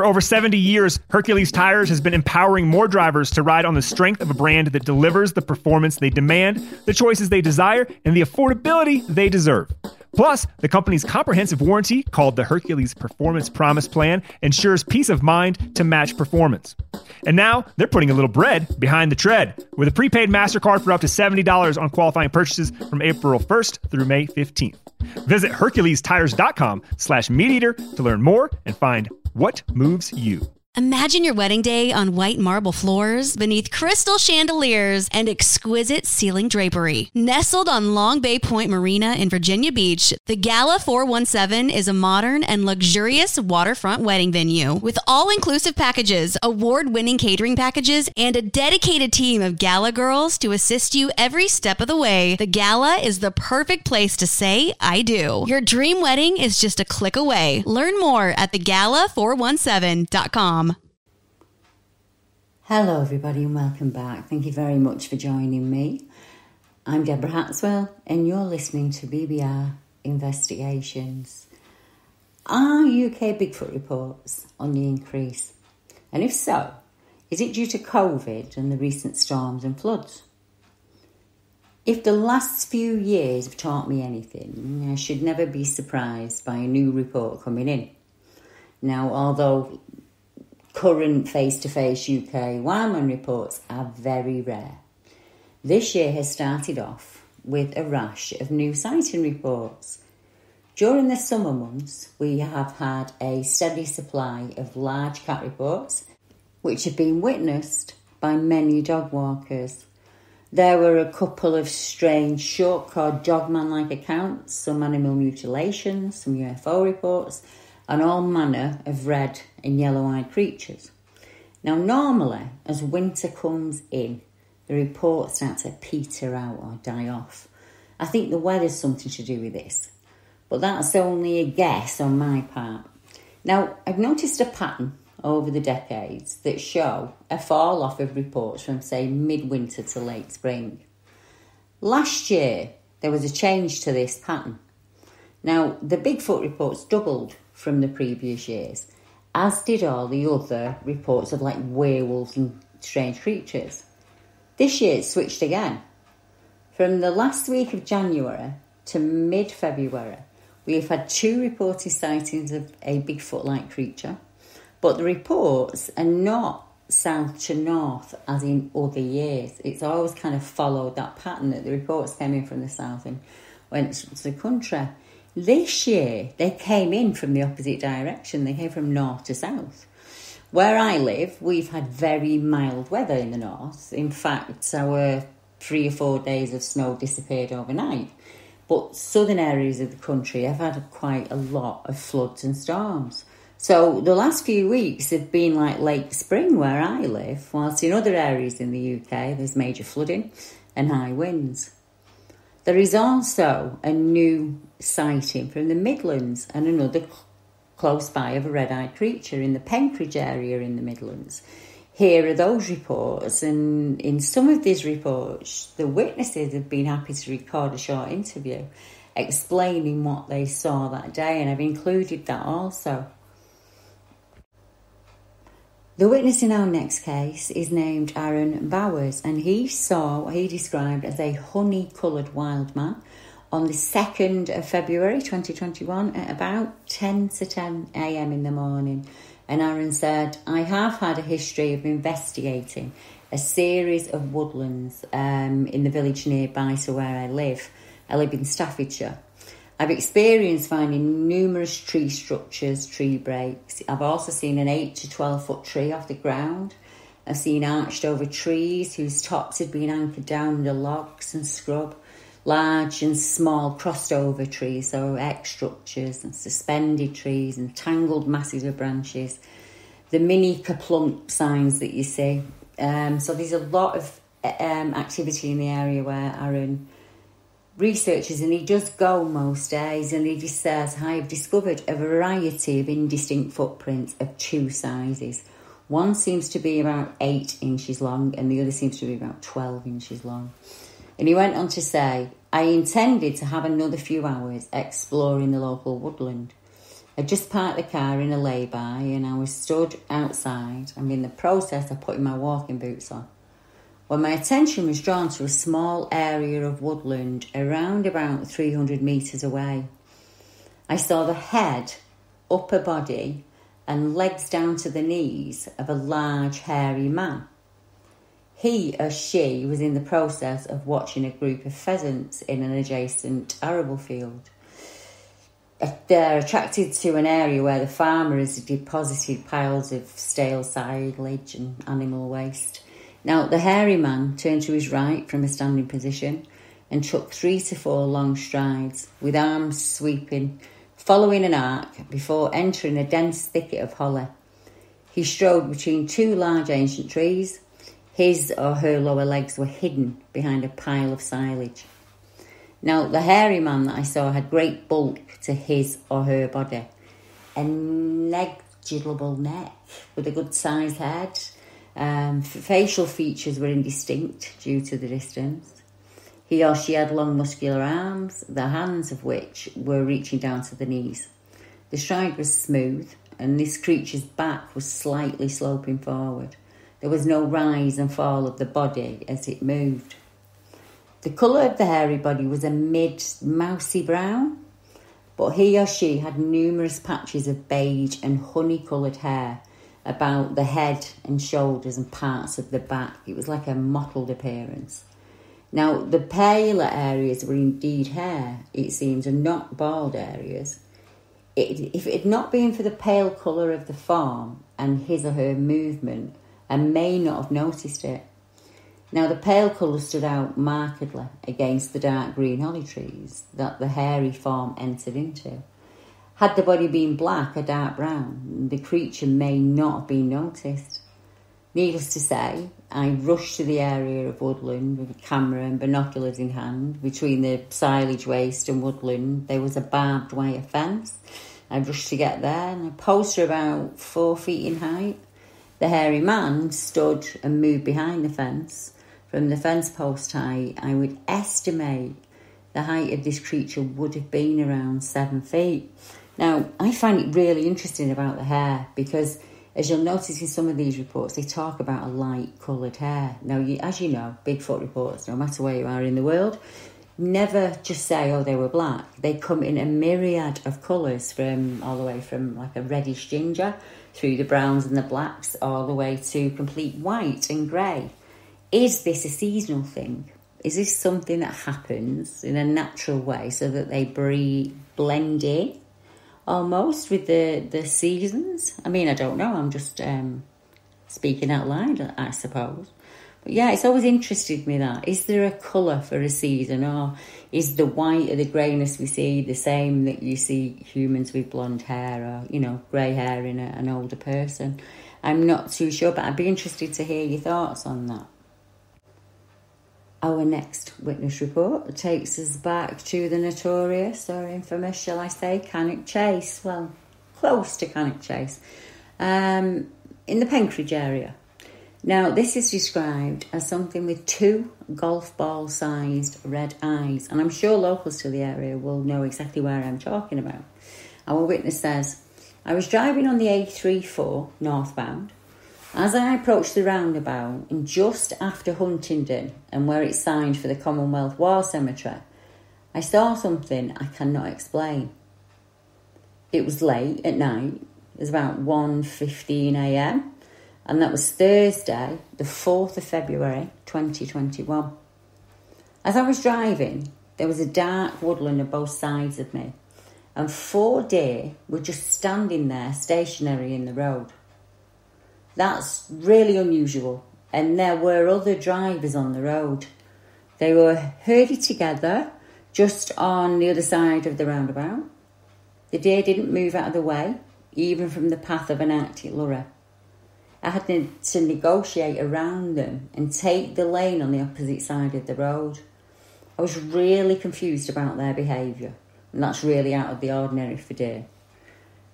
For over 70 years, Hercules Tires has been empowering more drivers to ride on the strength of a brand that delivers the performance they demand, the choices they desire, and the affordability they deserve. Plus, the company's comprehensive warranty, called the Hercules Performance Promise Plan, ensures peace of mind to match performance. And now they're putting a little bread behind the tread with a prepaid MasterCard for up to $70 on qualifying purchases from April 1st through May 15th. Visit HerculesTires.com slash MeatEater to learn more and find what moves you. Imagine your wedding day on white marble floors beneath crystal chandeliers and exquisite ceiling drapery. Nestled on Long Bay Point Marina in Virginia Beach, the Gala 417 is a modern and luxurious waterfront wedding venue with all inclusive packages, award winning catering packages, and a dedicated team of gala girls to assist you every step of the way. The Gala is the perfect place to say, I do. Your dream wedding is just a click away. Learn more at thegala417.com. Hello, everybody, and welcome back. Thank you very much for joining me. I'm Deborah Hatswell, and you're listening to BBR Investigations. Are UK Bigfoot reports on the increase? And if so, is it due to COVID and the recent storms and floods? If the last few years have taught me anything, I should never be surprised by a new report coming in. Now, although current face to face UK wildman reports are very rare. This year has started off with a rash of new sighting reports. During the summer months, we have had a steady supply of large cat reports, which have been witnessed by many dog walkers. There were a couple of strange Shuck or dogman like accounts, some animal mutilations, some UFO reports, and all manner of red and yellow eyed creatures. Now, normally, as winter comes in, the reports start to peter out or die off. I think the weather's something to do with this, but that's only a guess on my part. Now, I've noticed a pattern over the decades that show a fall off of reports from, say, midwinter to late spring. Last year, there was a change to this pattern. Now, the Bigfoot reports doubled from the previous years, as did all the other reports of like werewolves and strange creatures. This year it switched again. From the last week of January to mid February, we have had two reported sightings of a Bigfoot like creature, but the reports are not south to north as in other years. It's always kind of followed that pattern that the reports came in from the south and went to the country. This year, they came in from the opposite direction. They came from north to south. Where I live, we've had very mild weather in the north. In fact, our three or four days of snow disappeared overnight. But southern areas of the country have had quite a lot of floods and storms. So the last few weeks have been like late spring where I live, whilst in other areas in the UK there's major flooding and high winds. There is also a new sighting from the Midlands and another close by of a red eyed creature in the Penkridge area in the Midlands. Here are those reports, and in some of these reports, the witnesses have been happy to record a short interview explaining what they saw that day, and I've included that also. The witness in our next case is named Aaron Bowers, and he saw what he described as a honey coloured wild man on the 2nd of February 2021 at about 10 to 10 am in the morning. And Aaron said, I have had a history of investigating a series of woodlands um, in the village nearby to where I live. I live in Staffordshire. I've experienced finding numerous tree structures, tree breaks. I've also seen an 8 to 12 foot tree off the ground. I've seen arched over trees whose tops had been anchored down under logs and scrub. Large and small crossed over trees, so X structures and suspended trees and tangled masses of branches. The mini Kerplunk signs that you see. Um, so there's a lot of um, activity in the area where Aaron researches and he does go most days and he just says I have discovered a variety of indistinct footprints of two sizes. One seems to be about eight inches long and the other seems to be about 12 inches long. And he went on to say, I intended to have another few hours exploring the local woodland. I just parked the car in a lay-by and I was stood outside. I'm in the process of putting my walking boots on. When my attention was drawn to a small area of woodland around about 300 metres away. I saw the head, upper body, and legs down to the knees of a large, hairy man. He or she was in the process of watching a group of pheasants in an adjacent arable field. They're attracted to an area where the farmer has deposited piles of stale silage and animal waste. Now, the hairy man turned to his right from a standing position and took three to four long strides, with arms sweeping, following an arc before entering a dense thicket of holly. He strode between two large ancient trees. His or her lower legs were hidden behind a pile of silage. Now, the hairy man that I saw had great bulk to his or her body, a negligible neck with a good sized head, um, facial features were indistinct due to the distance. He or she had long muscular arms, the hands of which were reaching down to the knees. The stride was smooth, and this creature's back was slightly sloping forward. There was no rise and fall of the body as it moved. The colour of the hairy body was a mid mousy brown, but he or she had numerous patches of beige and honey coloured hair about the head and shoulders and parts of the back. It was like a mottled appearance. Now, the paler areas were indeed hair, it seems, and not bald areas. It, if it had not been for the pale colour of the form and his or her movement, I may not have noticed it. Now, the pale colour stood out markedly against the dark green holly trees that the hairy form entered into. Had the body been black or dark brown, the creature may not have been noticed. Needless to say, I rushed to the area of woodland with a camera and binoculars in hand. Between the silage waste and woodland, there was a barbed wire fence. I rushed to get there, and a poster about four feet in height. The hairy man stood and moved behind the fence. From the fence post height, I would estimate the height of this creature would have been around seven feet. Now, I find it really interesting about the hair because, as you'll notice in some of these reports, they talk about a light coloured hair. Now, you, as you know, Bigfoot reports, no matter where you are in the world, never just say, oh, they were black. They come in a myriad of colours from all the way from like a reddish ginger through the browns and the blacks, all the way to complete white and grey. Is this a seasonal thing? Is this something that happens in a natural way so that they breed, blend in? Almost with the, the seasons. I mean, I don't know, I'm just um, speaking out loud, I suppose. But yeah, it's always interested me that. Is there a colour for a season, or is the white or the greyness we see the same that you see humans with blonde hair or, you know, grey hair in a, an older person? I'm not too sure, but I'd be interested to hear your thoughts on that. Our next witness report takes us back to the notorious or infamous, shall I say, Cannock Chase. Well, close to Cannock Chase, um, in the Penkridge area. Now, this is described as something with two golf ball sized red eyes, and I'm sure locals to the area will know exactly where I'm talking about. Our witness says, I was driving on the A34 northbound as I approached the roundabout and just after Huntington and where it signed for the Commonwealth War Cemetery, I saw something I cannot explain. It was late at night, it was about 1.15am, and that was Thursday, the 4th of February 2021. As I was driving, there was a dark woodland on both sides of me, and four deer were just standing there stationary in the road. That's really unusual. And there were other drivers on the road. They were herded together just on the other side of the roundabout. The deer didn't move out of the way, even from the path of an Arctic lorry. I had to negotiate around them and take the lane on the opposite side of the road. I was really confused about their behaviour, and that's really out of the ordinary for deer.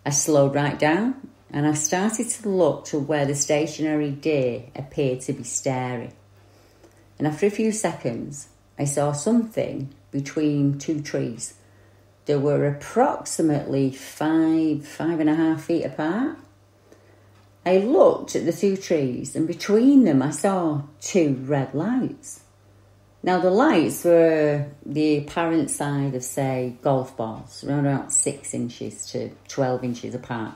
I slowed right down and I started to look to where the stationary deer appeared to be staring. And after a few seconds, I saw something between two trees, They were approximately five, five and a half feet apart. I looked at the two trees, and between them I saw two red lights. Now, the lights were the apparent size of, say, golf balls, around about six inches to 12 inches apart.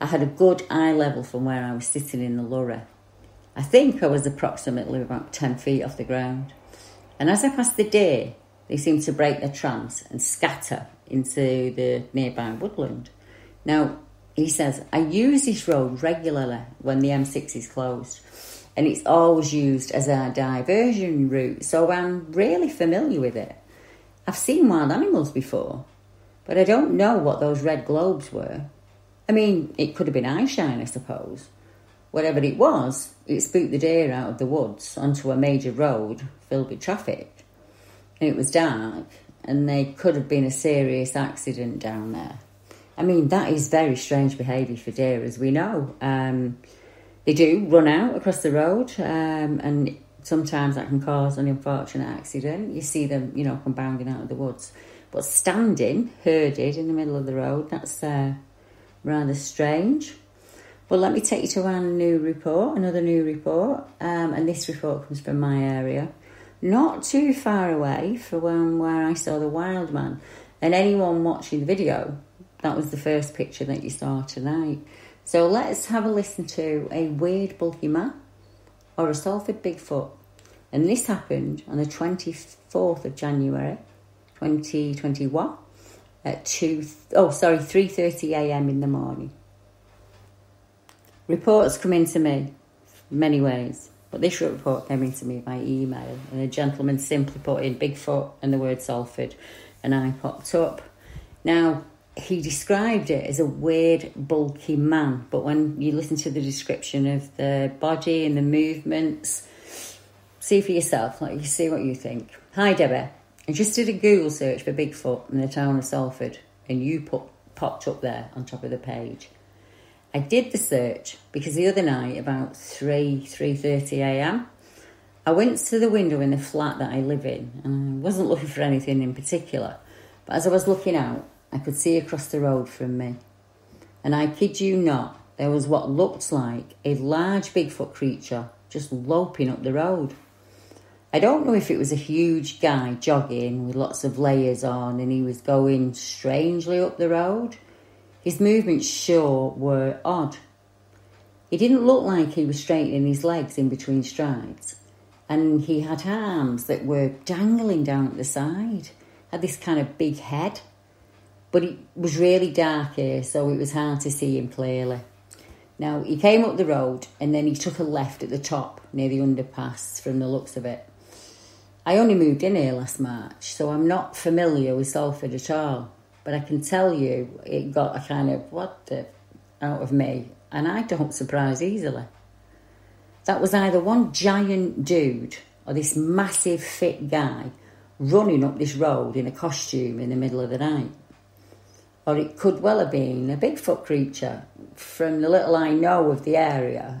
I had a good eye level from where I was sitting in the lorry. I think I was approximately about 10 feet off the ground. And as I passed the deer, they seemed to break their trance and scatter into the nearby woodland. Now, he says, I use this road regularly when the M6 is closed, and it's always used as a diversion route, so I'm really familiar with it. I've seen wild animals before, but I don't know what those red globes were. I mean, it could have been eyeshine, I suppose. Whatever it was, it spooked the deer out of the woods onto a major road filled with traffic. And it was dark, and there could have been a serious accident down there. I mean, that is very strange behaviour for deer, as we know. Um, they do run out across the road, um, and sometimes that can cause an unfortunate accident. You see them, you know, come bounding out of the woods. But standing, herded in the middle of the road, that's uh, rather strange. Well, let me take you to our new report, another new report, um, and this report comes from my area, not too far away from where I saw the wild man. And anyone watching the video, that was the first picture that you saw tonight. So let's have a listen to a weird bulky man or a Salford Bigfoot. And this happened on the 24th of January 2021 at 2 oh sorry 3:30 a.m. in the morning. Reports come into me many ways, but this report came into me by email, and a gentleman simply put in Bigfoot and the word Salford, and I popped up. Now, he described it as a weird, bulky man, but when you listen to the description of the body and the movements, see for yourself, like you see what you think. Hi, Debbie. I just did a Google search for Bigfoot in the town of Salford, and you put, popped up there on top of the page. I did the search because the other night, about 3, 3.30am, I went to the window in the flat that I live in and I wasn't looking for anything in particular. But as I was looking out, I could see across the road from me. And I kid you not, there was what looked like a large Bigfoot creature just loping up the road. I don't know if it was a huge guy jogging with lots of layers on and he was going strangely up the road his movements sure were odd. He didn't look like he was straightening his legs in between strides, and he had arms that were dangling down at the side, had this kind of big head. But it was really dark here, so it was hard to see him clearly. Now, he came up the road and then he took a left at the top near the underpass from the looks of it. I only moved in here last March, so I'm not familiar with Salford at all. But I can tell you, it got a kind of what the out of me, and I don't surprise easily. That was either one giant dude or this massive fit guy running up this road in a costume in the middle of the night. Or it could well have been a Bigfoot creature. From the little I know of the area,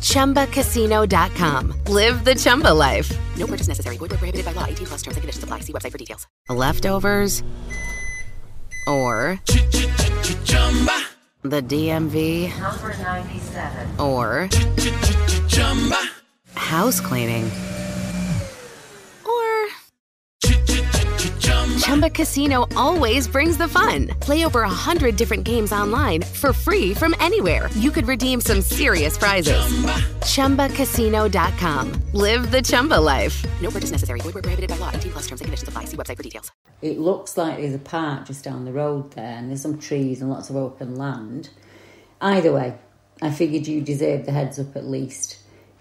ChumbaCasino.com. Live the Chumba life. No purchase necessary. Void where prohibited by law. 18 plus terms and conditions apply. See website for details. Leftovers or Chumba. the DMV Number 97. or house cleaning Chumba Casino always brings the fun. Play over a hundred different games online for free from anywhere. You could redeem some serious prizes. Chumba. ChumbaCasino.com. Live the Chumba life. No purchase necessary. Void where prohibited by law. 18 plus terms and conditions apply. See website for details. It looks like there's a park just down the road there, and there's some trees and lots of open land. Either way, I figured you deserved the heads up at least.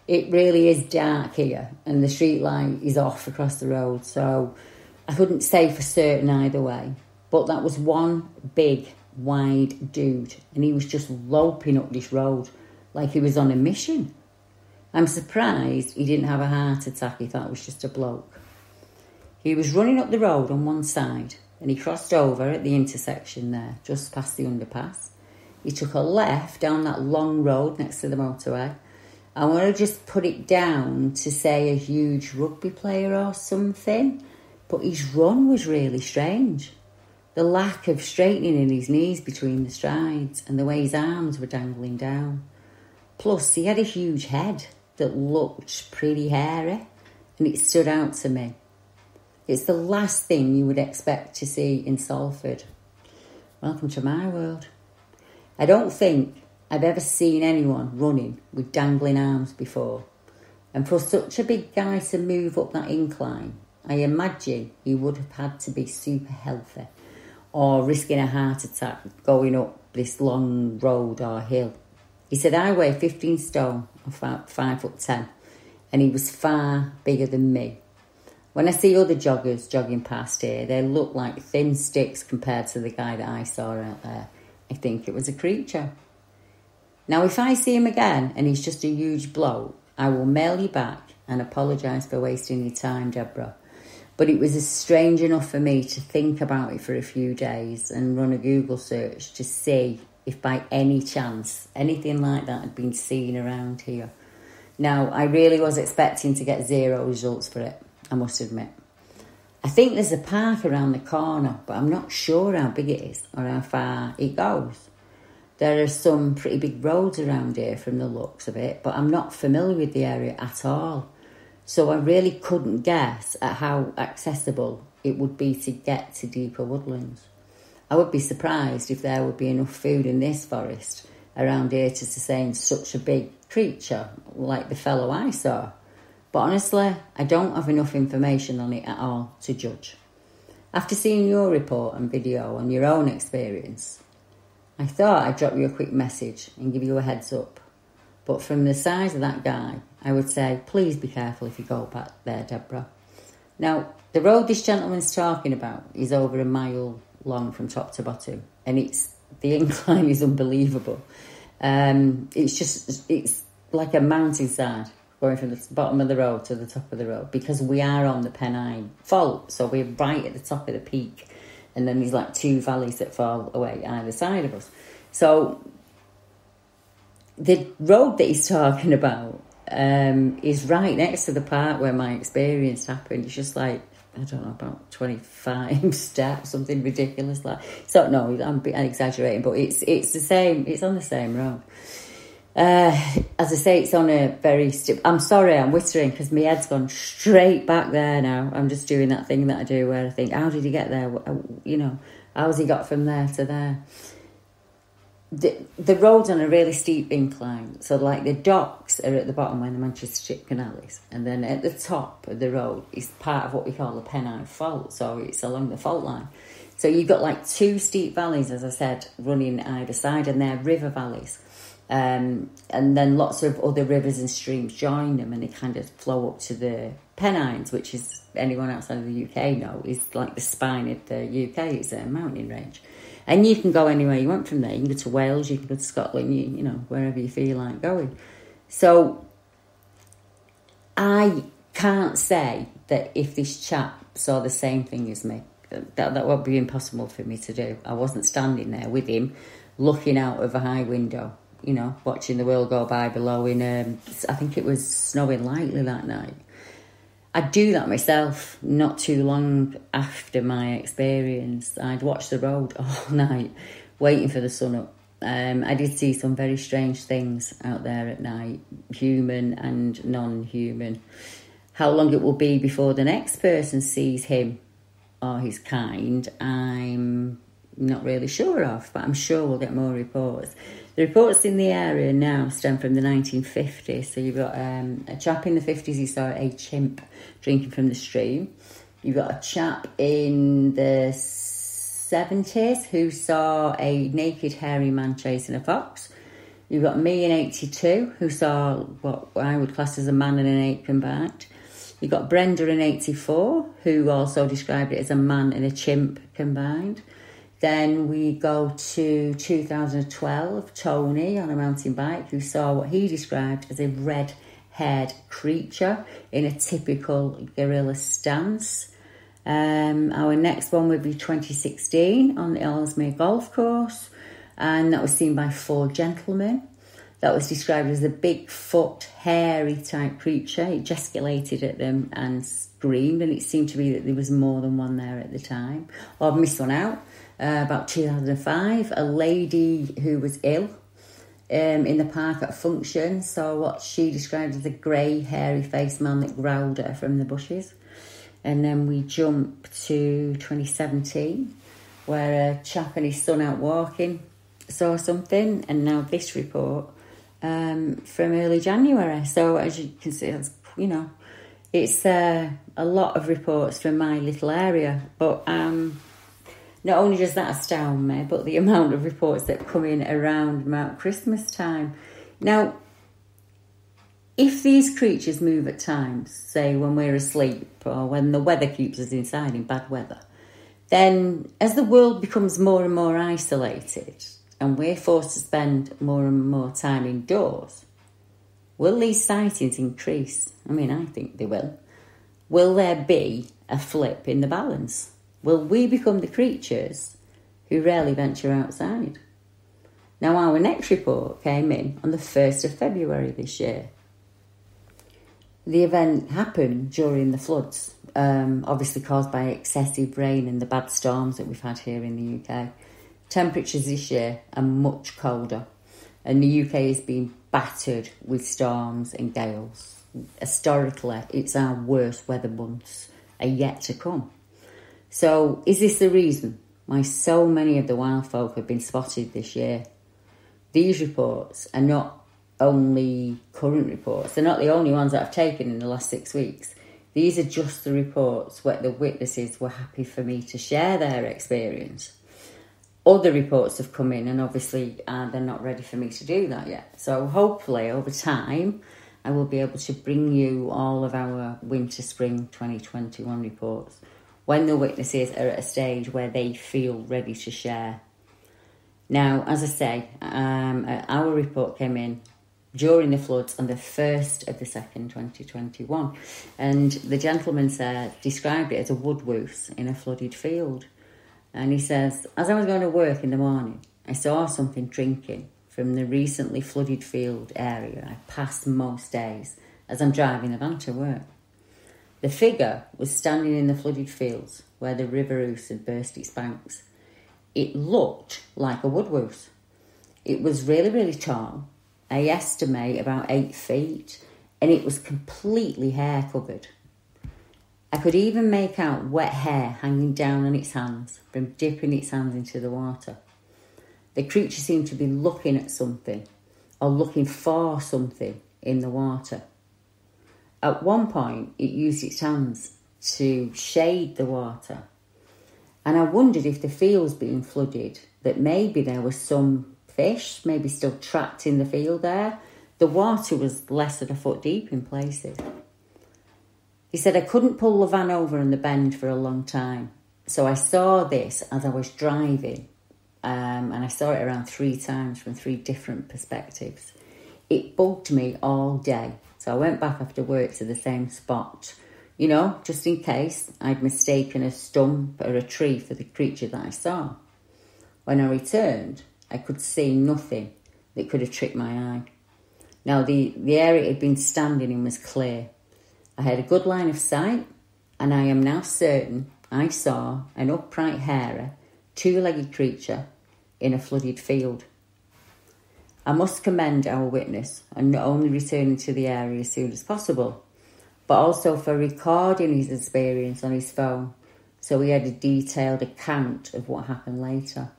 It really is dark here, and the street light is off across the road, so I couldn't say for certain either way. But that was one big, wide dude, and he was just loping up this road like he was on a mission. I'm surprised he didn't have a heart attack, he thought it was just a bloke. He was running up the road on one side and he crossed over at the intersection there, just past the underpass. He took a left down that long road next to the motorway. I want to just put it down to say a huge rugby player or something, but his run was really strange. The lack of straightening in his knees between the strides and the way his arms were dangling down. Plus, he had a huge head that looked pretty hairy and it stood out to me. It's the last thing you would expect to see in Salford. Welcome to my world. I don't think I've ever seen anyone running with dangling arms before. And for such a big guy to move up that incline, I imagine he would have had to be super healthy or risking a heart attack going up this long road or hill. He said, I weigh 15 stone, about 5 foot 10, and he was far bigger than me. When I see other joggers jogging past here, they look like thin sticks compared to the guy that I saw out there. I think it was a creature. Now, if I see him again and he's just a huge bloke, I will mail you back and apologise for wasting your time, Deborah. But it was strange enough for me to think about it for a few days and run a Google search to see if by any chance anything like that had been seen around here. Now, I really was expecting to get zero results for it, I must admit. I think there's a park around the corner, but I'm not sure how big it is or how far it goes. There are some pretty big roads around here from the looks of it, but I'm not familiar with the area at all. So I really couldn't guess at how accessible it would be to get to deeper woodlands. I would be surprised if there would be enough food in this forest around here to sustain such a big creature like the fellow I saw. But honestly, I don't have enough information on it at all to judge. After seeing your report and video on your own experience, I thought I'd drop you a quick message and give you a heads up. But from the size of that guy, I would say please be careful if you go back there, Deborah. Now, the road this gentleman's talking about is over a mile long from top to bottom, and it's the incline is unbelievable. Um, it's just it's like a mountainside going from the bottom of the road to the top of the road because we are on the Pennine Fault, so we're right at the top of the peak, and then there's like two valleys that fall away either side of us. So the road that he's talking about um, is right next to the part where my experience happened. It's just like I don't know about twenty five steps, something ridiculous like. So no, I'm, I'm exaggerating, but it's it's the same. It's on the same road. Uh, as I say, it's on a very. I'm sorry, I'm whistling because my head's gone straight back there now. I'm just doing that thing that I do where I think, how did he get there? You know, how's he got from there to there? The, the road's on a really steep incline, so like the docks are at the bottom where the Manchester Ship Canal is, and then at the top of the road is part of what we call the Pennine Fault, so it's along the fault line. So you've got like two steep valleys, as I said, running either side, and they're river valleys. Um, and then lots of other rivers and streams join them and they kind of flow up to the Pennines, which is anyone outside of the UK know is like the spine of the UK. It's a mountain range, and you can go anywhere you want from there. You can go to Wales, you can go to Scotland, you, you know wherever you feel like going. So I can't say that if this chap saw the same thing as me, that that would be impossible for me to do. I wasn't standing there with him, looking out of a high window you know, watching the world go by below in, um, I think it was snowing lightly that night. I'd do that myself not too long after my experience. I'd watch the road all night, waiting for the sun up. Um, I did see some very strange things out there at night, human and non human. How long it will be before the next person sees him, or his kind, I'm not really sure of, but I'm sure we'll get more reports. The reports in the area now stem from the 1950s. So you've got um, a chap in the 50s who saw a chimp drinking from the stream. You've got a chap in the 70s who saw a naked hairy man chasing a fox. You've got me in 82 who saw what I would class as a man in an ape combined. You've got Brenda in 84 who also described it as a man and a chimp combined. Then we go to 2012, Tony on a mountain bike who saw what he described as a red haired creature in a typical gorilla stance. Um, our next one would be 2016 on the Ellesmere Golf Course, and that was seen by four gentlemen. That was described as a big foot, hairy type creature. It gesticulated at them and screamed, and it seemed to be that there was more than one there at the time. Oh, I've missed one out. Uh, about 2005, a lady who was ill um, in the park at a function saw what she described as a grey, hairy faced man that growled at her from the bushes. And then we jump to 2017, where a chap and his son out walking saw something, and now this report um, from early January. So, as you can see, it's, you know, it's uh, a lot of reports from my little area, but um, not only does that astound me, but the amount of reports that come in around about Christmas time. Now, if these creatures move at times, say when we're asleep or when the weather keeps us inside in bad weather, then as the world becomes more and more isolated and we're forced to spend more and more time indoors, will these sightings increase? I mean, I think they will. Will there be a flip in the balance? Will we become the creatures who rarely venture outside? Now, our next report came in on the 1st of February this year. The event happened during the floods, um, obviously caused by excessive rain and the bad storms that we've had here in the UK. Temperatures this year are much colder, and the UK has been battered with storms and gales. Historically, it's our worst weather months are yet to come. So, is this the reason why so many of the wild folk have been spotted this year? These reports are not only current reports, they're not the only ones that I've taken in the last six weeks. These are just the reports where the witnesses were happy for me to share their experience. Other reports have come in, and obviously uh, they're not ready for me to do that yet. So, hopefully, over time, I will be able to bring you all of our winter spring 2021 reports when the witnesses are at a stage where they feel ready to share. Now, as I say, um, our report came in during the floods on the 1st of the 2nd, 2021. And the gentleman said, described it as a woodwose in a flooded field. And he says, as I was going to work in the morning, I saw something drinking from the recently flooded field area I pass most days as I'm driving the van to work. The figure was standing in the flooded fields where the River Ouse had burst its banks. It looked like a woodwose. It was really, really tall, I estimate about eight feet, and it was completely hair covered. I could even make out wet hair hanging down on its hands from dipping its hands into the water. The creature seemed to be looking at something or looking for something in the water. At one point, it used its hands to shade the water. And I wondered if the field was being flooded, that maybe there was some fish, maybe still trapped in the field there. The water was less than a foot deep in places. He said, I couldn't pull the van over in the bend for a long time. So I saw this as I was driving, um, and I saw it around three times from three different perspectives. It bugged me all day. So I went back after work to the same spot, you know, just in case I'd mistaken a stump or a tree for the creature that I saw. When I returned, I could see nothing that could have tricked my eye. Now, the, the area it had been standing in was clear. I had a good line of sight, and I am now certain I saw an upright hairy, two legged creature in a flooded field. I must commend our witness on not only returning to the area as soon as possible, but also for recording his experience on his phone so he had a detailed account of what happened later.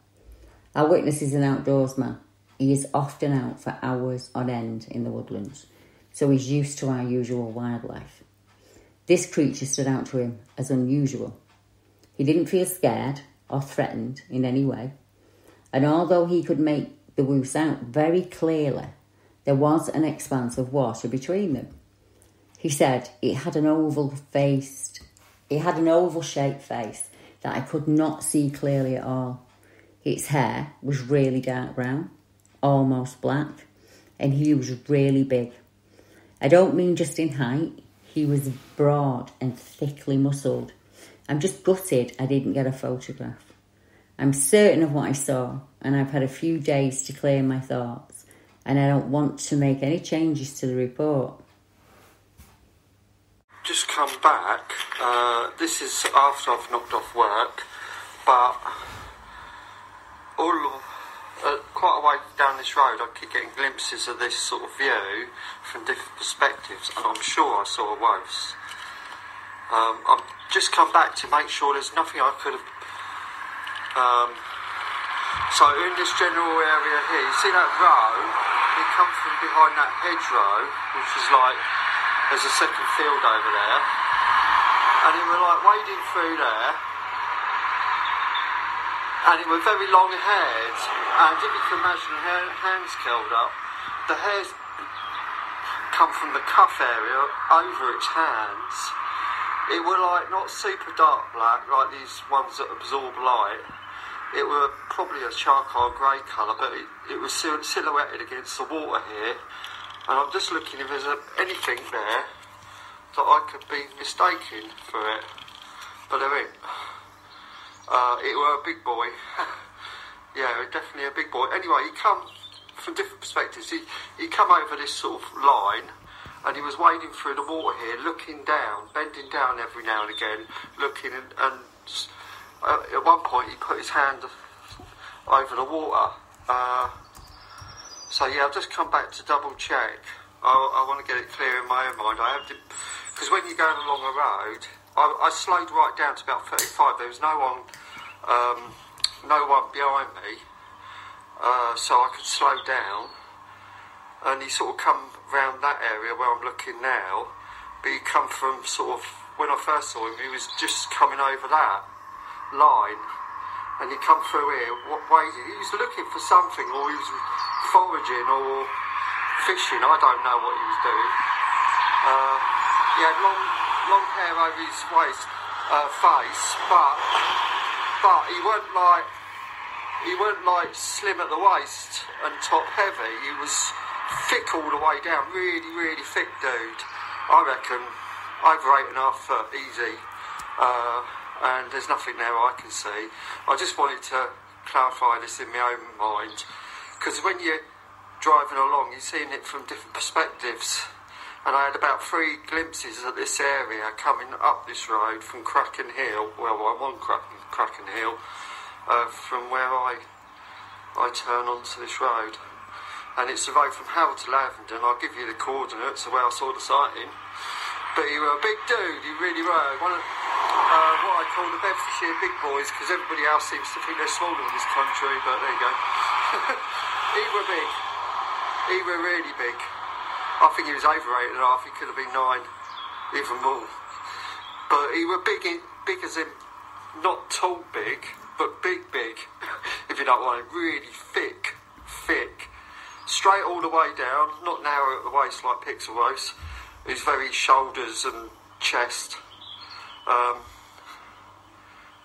Our witness is an outdoorsman. He is often out for hours on end in the woodlands, so he's used to our usual wildlife. This creature stood out to him as unusual. He didn't feel scared or threatened in any way, and although he could make the woos out very clearly, there was an expanse of water between them. He said it had an oval faced, it had an oval shaped face that I could not see clearly at all. Its hair was really dark brown, almost black, and he was really big. I don't mean just in height, he was broad and thickly muscled. I'm just gutted I didn't get a photograph. I'm certain of what I saw, and I've had a few days to clear my thoughts, and I don't want to make any changes to the report. Just come back. Uh, this is after I've knocked off work, but all uh, quite a way down this road, I keep getting glimpses of this sort of view from different perspectives, and I'm sure I saw a wolf. Um, I've just come back to make sure there's nothing I could have. Um, so in this general area here, you see that row? It comes from behind that hedgerow, which is like there's a second field over there, and it were like wading through there, and it were very long haired, and if you can imagine hair, hands curled up, the hairs come from the cuff area over its hands. It were like not super dark black, like these ones that absorb light. It were probably a charcoal grey colour, but it, it was sil- silhouetted against the water here. And I'm just looking if there's a, anything there that I could be mistaken for it. But there ain't. Uh, it were a big boy. yeah, definitely a big boy. Anyway, he come from different perspectives. He, he come over this sort of line and he was wading through the water here, looking down, bending down every now and again, looking and, and uh, at one point he put his hand over the water. Uh, so yeah, I've just come back to double check. I, I want to get it clear in my own mind. I have to, because when you're going along a road, I, I slowed right down to about 35. There was no one, um, no one behind me, uh, so I could slow down. And he sort of come round that area where I'm looking now, but he come from sort of when I first saw him, he was just coming over that line, and he come through here. What way? Is he was looking for something, or he was foraging, or fishing. I don't know what he was doing. Uh, he had long, long hair over his waist, uh, face, but but he weren't like he weren't like slim at the waist and top heavy. He was thick all the way down, really, really thick dude. I reckon over eight and a half foot, easy. Uh, and there's nothing there I can see. I just wanted to clarify this in my own mind because when you're driving along, you're seeing it from different perspectives. And I had about three glimpses of this area coming up this road from Kraken Hill. Well, I'm on Kraken, Kraken Hill uh, from where I I turn onto this road. And it's the road from Harrold to Lavendon. I'll give you the coordinates of where I saw the sighting. But he were a big dude, he really were. Uh, what I call the Bedfordshire big boys, because everybody else seems to think they're smaller in this country, but there you go. he were big. He were really big. I think he was over eight and a half, he could have been nine, even more. But he were big, in, big as in, not tall big, but big, big, if you don't mind. Really thick, thick. Straight all the way down, not narrow at the waist like Pixel Race. His very shoulders and chest. Um,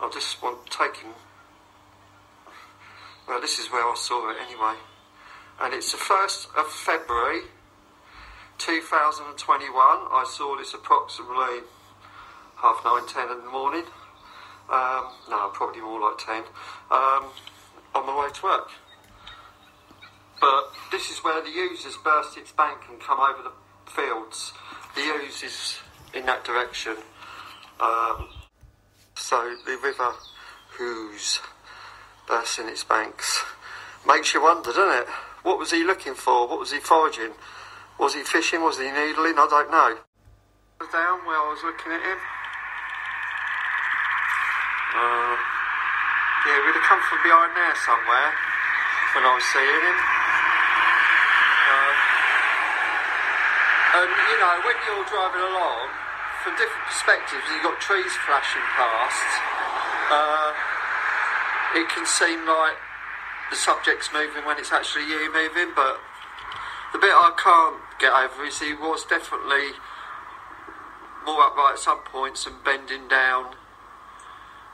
I just want taking. Well, this is where I saw it anyway, and it's the first of February, 2021. I saw this approximately half nine, ten in the morning. Um, no, probably more like ten. Um, on my way to work. But this is where the Ouse's burst its bank and come over the fields. The Ouse is in that direction. Um, so the river who's bursts in its banks. Makes you wonder, doesn't it? What was he looking for? What was he foraging? Was he fishing? Was he needling? I don't know. Down where I was looking at him. Uh, yeah, he'd have come from behind there somewhere when I was seeing him. Uh, and you know, when you're driving along, from different perspectives, you've got trees flashing past. Uh, it can seem like the subject's moving when it's actually you moving, but the bit I can't get over is he was definitely more upright at some points and bending down.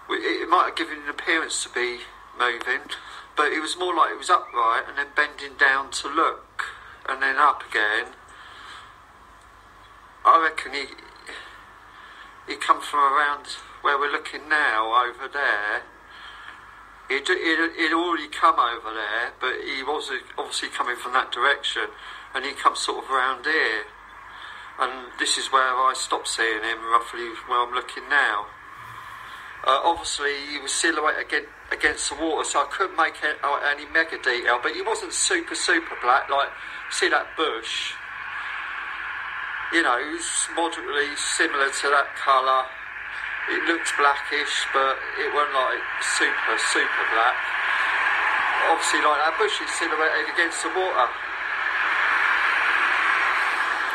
It might have given an appearance to be moving, but it was more like it was upright and then bending down to look and then up again. I reckon he he comes from around where we're looking now over there. He'd already come over there, but he was obviously coming from that direction, and he comes sort of around here. And this is where I stopped seeing him, roughly where I'm looking now. Uh, obviously, he was silhouetted against, against the water, so I couldn't make any mega detail, but he wasn't super, super black. Like, see that bush? You know, was moderately similar to that colour. It looked blackish, but it wasn't like super, super black. Obviously, like that bush is silhouetted against the water.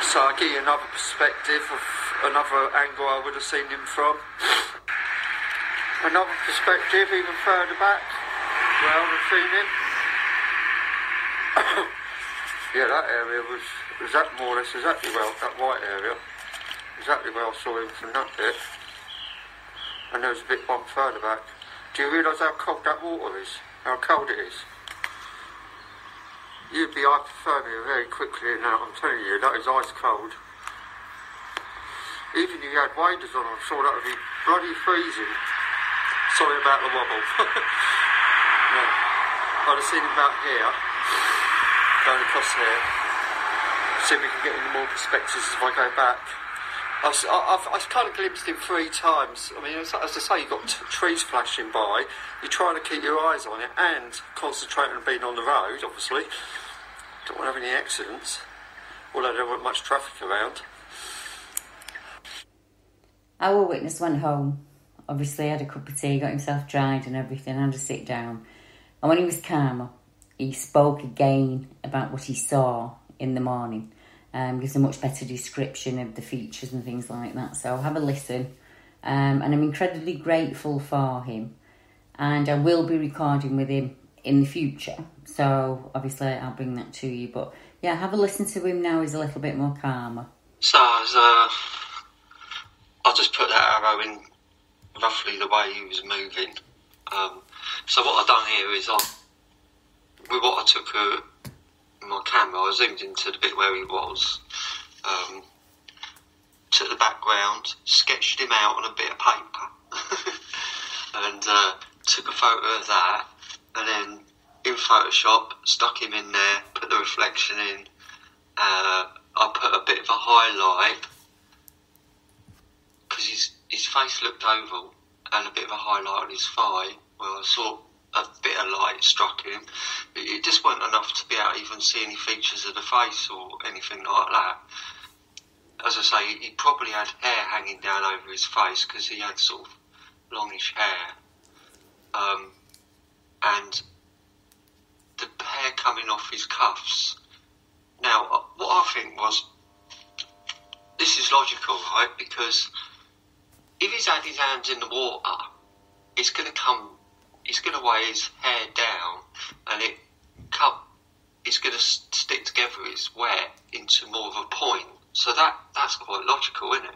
So I give you another perspective of another angle I would have seen him from. Another perspective, even further back, where I would have seen him. yeah, that area was was that more or less exactly well that white area, exactly where I saw him from that bit. And there was a bit one further back. Do you realise how cold that water is? How cold it is? You'd be hypothermia very quickly now, I'm telling you, that is ice cold. Even if you had waders on, I'm sure that would be bloody freezing. Sorry about the wobble. yeah. I'd have seen him about here, going across here. See if we can get any more perspectives if I go back. I've, I've, I've kind of glimpsed him three times. I mean, as, as I say, you've got trees flashing by. You're trying to keep your eyes on it and concentrating on being on the road, obviously. Don't want to have any accidents, although there wasn't much traffic around. Our witness went home. Obviously, had a cup of tea, got himself dried and everything, had to sit down. And when he was calmer, he spoke again about what he saw in the morning um, gives a much better description of the features and things like that. So have a listen. Um, and I'm incredibly grateful for him. And I will be recording with him in the future. So obviously I'll bring that to you. But yeah, have a listen to him now. He's a little bit more calmer. So uh, I'll just put that arrow in roughly the way he was moving. Um, so what I've done here is I, with what I took my camera, I zoomed into the bit where he was, um, took the background, sketched him out on a bit of paper, and uh, took a photo of that, and then in Photoshop stuck him in there, put the reflection in. Uh, I put a bit of a highlight because his his face looked oval, and a bit of a highlight on his thigh. Well, I saw a bit of light struck him. It just wasn't enough to be able to even see any features of the face or anything like that. As I say, he probably had hair hanging down over his face because he had sort of longish hair. Um, and the hair coming off his cuffs. Now, uh, what I think was, this is logical, right? Because if he's had his hands in the water, it's going to come he's going to weigh his hair down and it come, it's going to stick together, it's wet into more of a point. So that, that's quite logical, isn't it?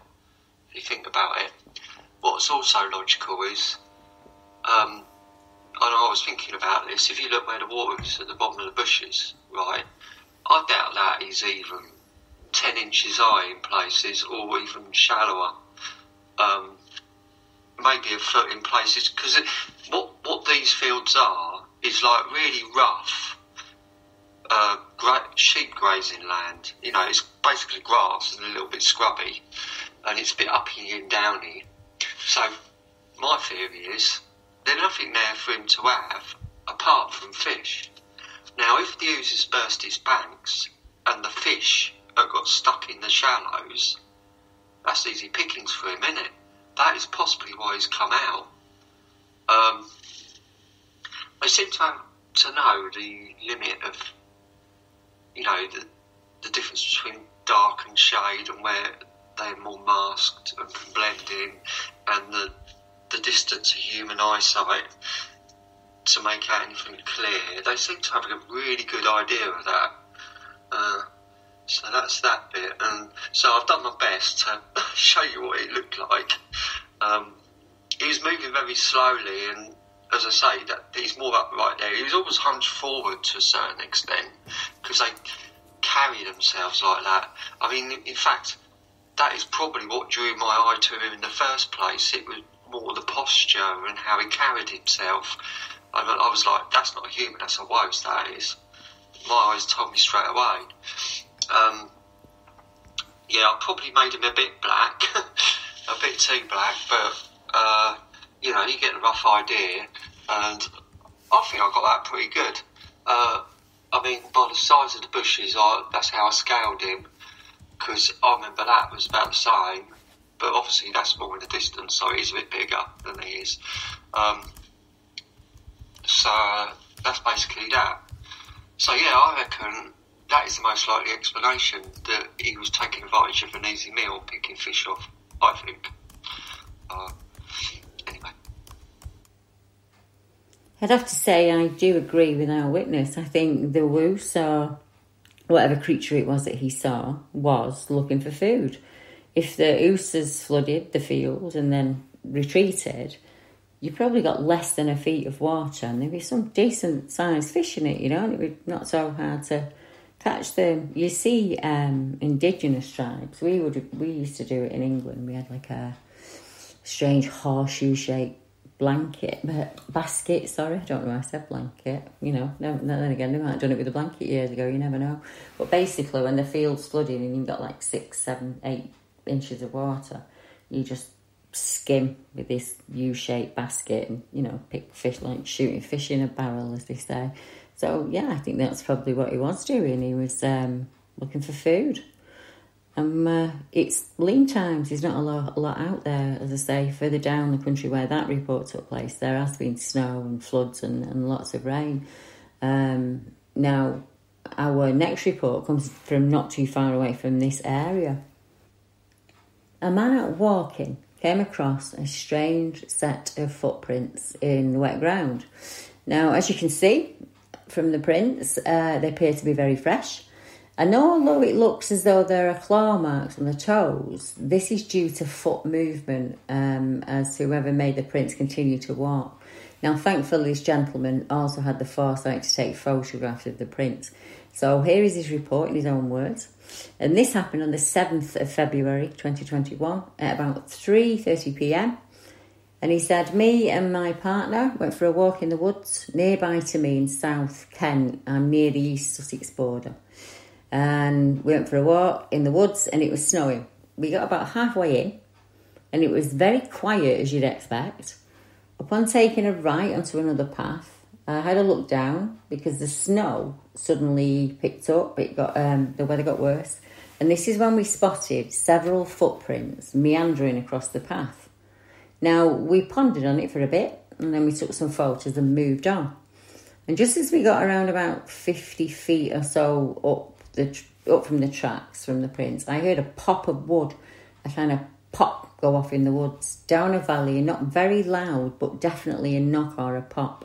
If you think about it. What's also logical is, um, and I was thinking about this, if you look where the water is at the bottom of the bushes, right, I doubt that is even 10 inches high in places or even shallower. Um, maybe a foot in places because what what these fields are is like really rough uh, gra- sheep grazing land. You know, it's basically grass and a little bit scrubby, and it's a bit uppy and downy. So my theory is there's nothing there for him to have apart from fish. Now, if the Ouse has burst its banks and the fish have got stuck in the shallows, that's easy pickings for him, isn't it? that is possibly why he's come out. Um, they seem to to know the limit of, you know, the, the difference between dark and shade and where they're more masked and can blend in, and the the distance of human eyesight to make out anything clear. They seem to have a really good idea of that. Uh, so that's that bit, and so I've done my best to show you what it looked like. Um, he was moving very slowly, and as I say, that he's more upright there. He was almost hunched forward to a certain extent because they carry themselves like that. I mean, in fact, that is probably what drew my eye to him in the first place. It was more the posture and how he carried himself. I, I was like, that's not a human, that's a woes, that is. My eyes told me straight away. Um, yeah, I probably made him a bit black, a bit too black, but uh, you know, you get a rough idea, and I think I got that pretty good. Uh, I mean, by the size of the bushes, I, that's how I scaled him, because I remember that was about the same, but obviously that's more in the distance, so he's a bit bigger than he is. Um, so that's basically that. So yeah, I reckon that is the most likely explanation that he was taking advantage of an easy meal, picking fish off. I think. Uh, anyway. I'd have to say I do agree with our witness. I think the woo saw whatever creature it was that he saw was looking for food. If the Ouse's flooded the field and then retreated, you probably got less than a feet of water and there'd be some decent sized fish in it, you know, and it would not so hard to catch them. You see, um, indigenous tribes, we would we used to do it in England. We had like a strange horseshoe shaped blanket but basket. Sorry, I don't know why I said blanket. You know, no, then again, they might have done it with a blanket years ago. You never know. But basically, when the field's flooding and you've got like six, seven, eight inches of water, you just skim with this U-shaped basket and you know pick fish like shooting fish in a barrel, as they say. So yeah, I think that's probably what he was doing. He was um, looking for food. Um, uh, it's lean times. There's not a lot, a lot out there, as I say. Further down the country where that report took place, there has been snow and floods and, and lots of rain. Um, now, our next report comes from not too far away from this area. A man out walking came across a strange set of footprints in the wet ground. Now, as you can see from the prints, uh, they appear to be very fresh. And although it looks as though there are claw marks on the toes, this is due to foot movement um, as whoever made the prints continue to walk. Now, thankfully, this gentleman also had the foresight to take photographs of the prints. So here is his report in his own words. And this happened on the 7th of February 2021 at about 3:30 p.m. And he said, Me and my partner went for a walk in the woods nearby to me in South Kent. I'm near the East Sussex border and we went for a walk in the woods and it was snowing. We got about halfway in and it was very quiet as you'd expect. Upon taking a right onto another path, I had a look down because the snow suddenly picked up. It got um, the weather got worse, and this is when we spotted several footprints meandering across the path. Now we pondered on it for a bit, and then we took some photos and moved on. And just as we got around about fifty feet or so up the up from the tracks from the prints, I heard a pop of wood, a kind of pop go off in the woods down a valley, not very loud, but definitely a knock or a pop.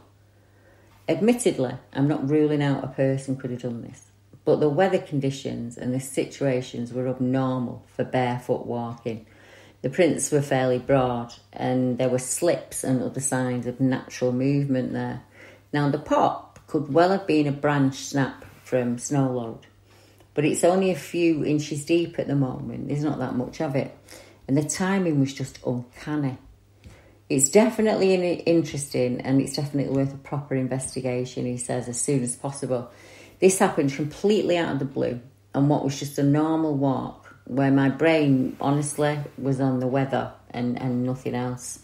Admittedly, I'm not ruling out a person could have done this, but the weather conditions and the situations were abnormal for barefoot walking. The prints were fairly broad, and there were slips and other signs of natural movement there. Now, the pop could well have been a branch snap from snow load but it's only a few inches deep at the moment. There's not that much of it. And the timing was just uncanny. It's definitely interesting and it's definitely worth a proper investigation, he says, as soon as possible. This happened completely out of the blue and what was just a normal walk where my brain honestly was on the weather and, and nothing else.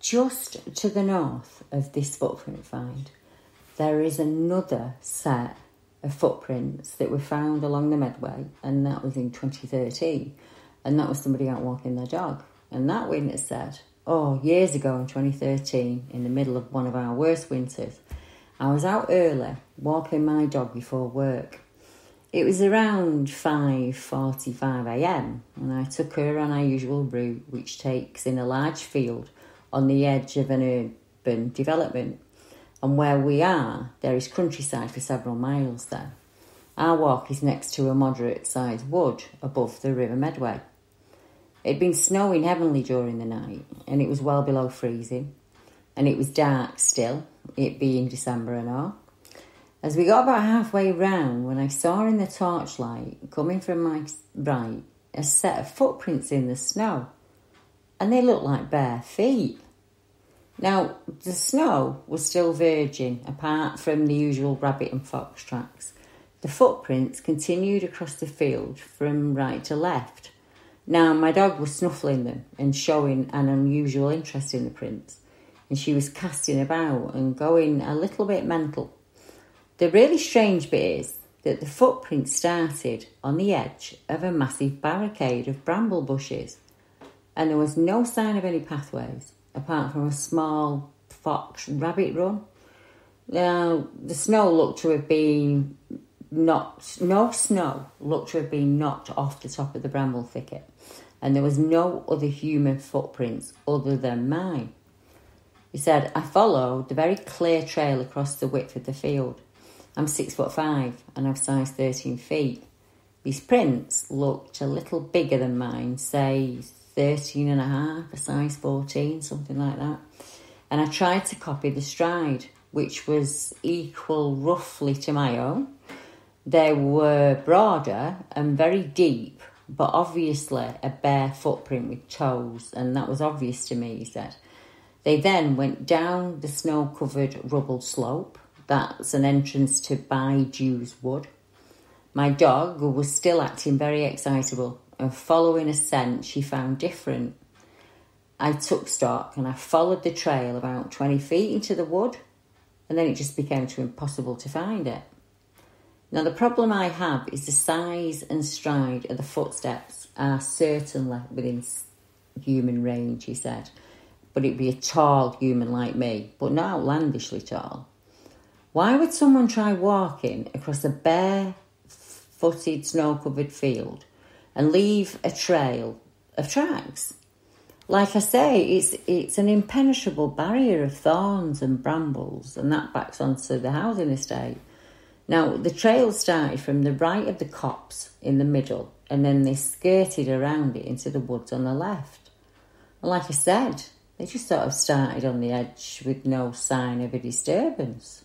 Just to the north of this footprint find, there is another set footprints that were found along the Medway, and that was in 2013. And that was somebody out walking their dog. And that witness said oh, years ago in 2013, in the middle of one of our worst winters, I was out early walking my dog before work. It was around 5.45am and I took her on our usual route which takes in a large field on the edge of an urban development. And where we are, there is countryside for several miles there. Our walk is next to a moderate sized wood above the River Medway. It had been snowing heavily during the night and it was well below freezing and it was dark still, it being December and all. As we got about halfway round, when I saw in the torchlight, coming from my right, a set of footprints in the snow, and they looked like bare feet. Now, the snow was still virgin, apart from the usual rabbit and fox tracks. The footprints continued across the field from right to left. Now, my dog was snuffling them and showing an unusual interest in the prints, and she was casting about and going a little bit mental. The really strange bit is that the footprint started on the edge of a massive barricade of bramble bushes, and there was no sign of any pathways apart from a small fox rabbit run. Now, the snow looked to have been knocked, no snow looked to have been knocked off the top of the bramble thicket, and there was no other human footprints other than mine. He said, I followed the very clear trail across the width of the field. I'm six foot five and I've size 13 feet. These prints looked a little bigger than mine, say 13 and a half, a size 14, something like that. And I tried to copy the stride, which was equal roughly to my own. They were broader and very deep, but obviously a bare footprint with toes, and that was obvious to me, he said. They then went down the snow covered rubble slope that's an entrance to By-Jews Wood. My dog was still acting very excitable, and following a scent she found different. I took stock and I followed the trail about 20 feet into the wood, and then it just became too impossible to find it. Now, the problem I have is the size and stride of the footsteps are certainly within human range, he said. But it'd be a tall human like me, but not outlandishly tall. Why would someone try walking across a bare footed, snow covered field and leave a trail of tracks? Like I say, it's it's an impenetrable barrier of thorns and brambles, and that backs onto the housing estate. Now, the trail started from the right of the copse in the middle, and then they skirted around it into the woods on the left. And like I said, they just sort of started on the edge with no sign of a disturbance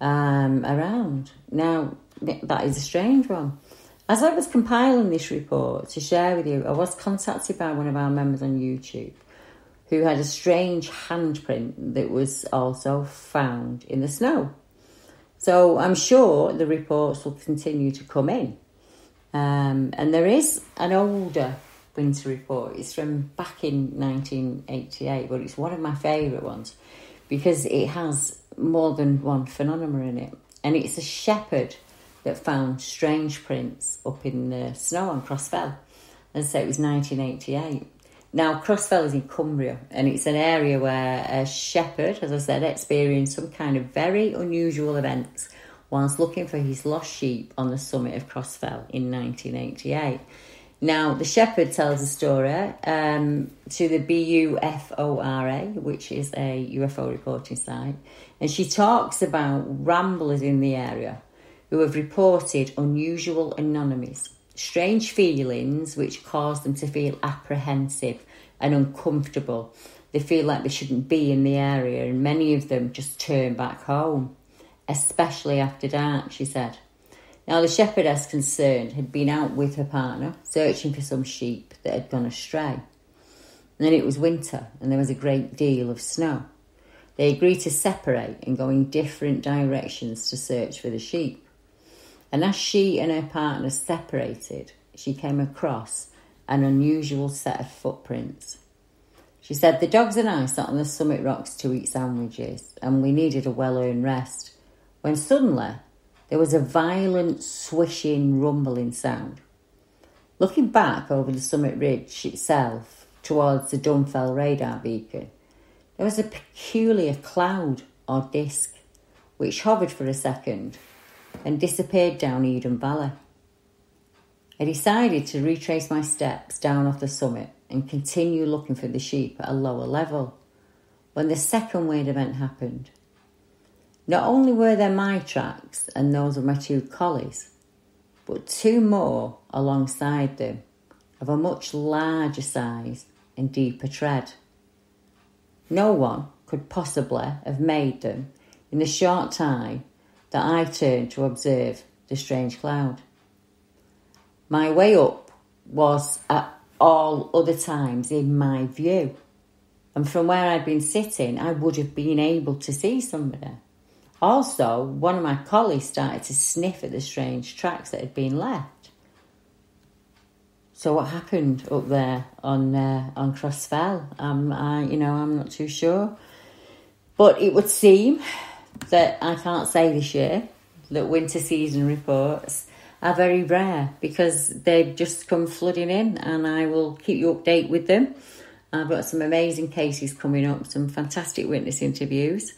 um, around. Now, that is a strange one. As I was compiling this report to share with you, I was contacted by one of our members on YouTube who had a strange handprint that was also found in the snow. So I'm sure the reports will continue to come in. Um, and there is an older winter report. It's from back in 1988, but it's one of my favourite ones because it has more than one phenomena in it. And it's a shepherd that found strange prints up in the snow on Crossfell. I say, it was 1988. Now, Crossfell is in Cumbria, and it's an area where a shepherd, as I said, experienced some kind of very unusual events whilst looking for his lost sheep on the summit of Crossfell in 1988. Now, the shepherd tells a story um, to the BUFORA, which is a UFO reporting site, and she talks about ramblers in the area who have reported unusual anomalies, strange feelings which cause them to feel apprehensive and uncomfortable. They feel like they shouldn't be in the area, and many of them just turn back home, especially after dark, she said. Now, the shepherdess concerned had been out with her partner searching for some sheep that had gone astray. Then it was winter and there was a great deal of snow. They agreed to separate and go in different directions to search for the sheep. And as she and her partner separated, she came across an unusual set of footprints. She said, The dogs and I sat on the summit rocks to eat sandwiches, and we needed a well earned rest. When suddenly there was a violent swishing, rumbling sound. Looking back over the summit ridge itself, towards the Dunfell radar beacon, there was a peculiar cloud or disk which hovered for a second and disappeared down Eden Valley. I decided to retrace my steps down off the summit and continue looking for the sheep at a lower level when the second weird event happened. Not only were there my tracks and those of my two collies, but two more alongside them of a much larger size and deeper tread. No one could possibly have made them in the short time that I turned to observe the strange cloud. My way up was at all other times in my view, and from where I'd been sitting, I would have been able to see somebody. Also, one of my collies started to sniff at the strange tracks that had been left. So, what happened up there on uh, on Crossfell? Um, I, you know, I'm not too sure, but it would seem that I can't say this year that winter season reports are very rare because they've just come flooding in, and I will keep you update with them. I've got some amazing cases coming up, some fantastic witness interviews.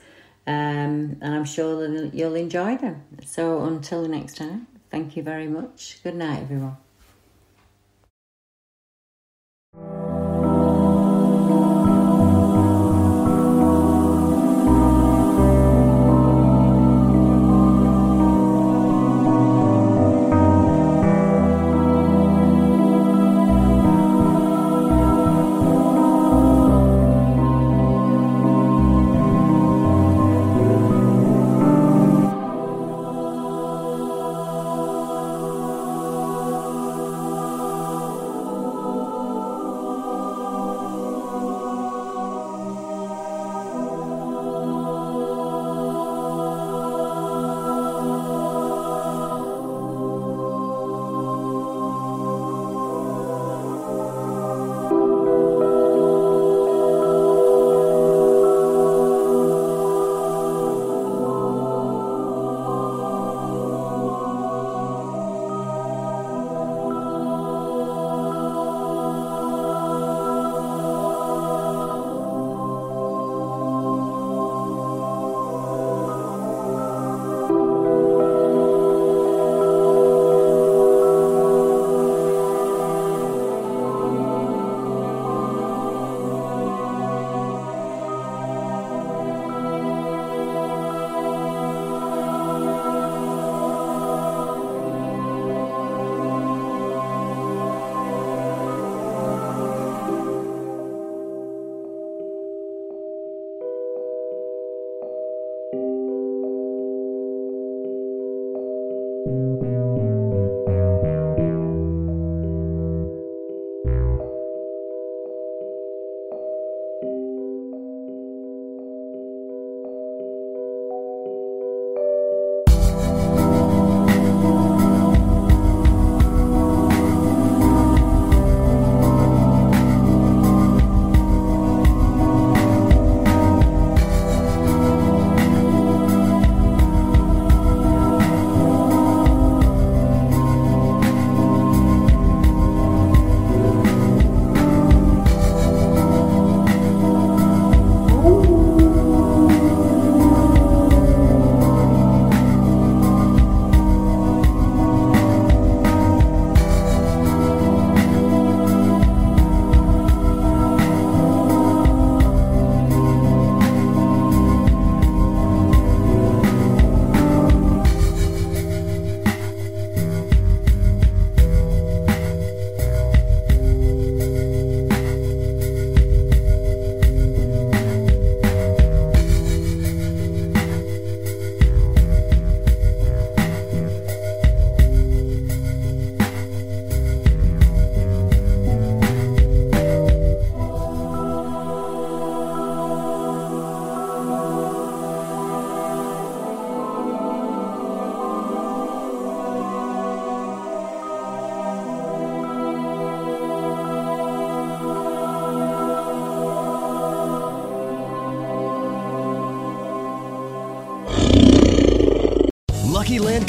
Um, and I'm sure that you'll enjoy them. So until next time, thank you very much. Good night, everyone.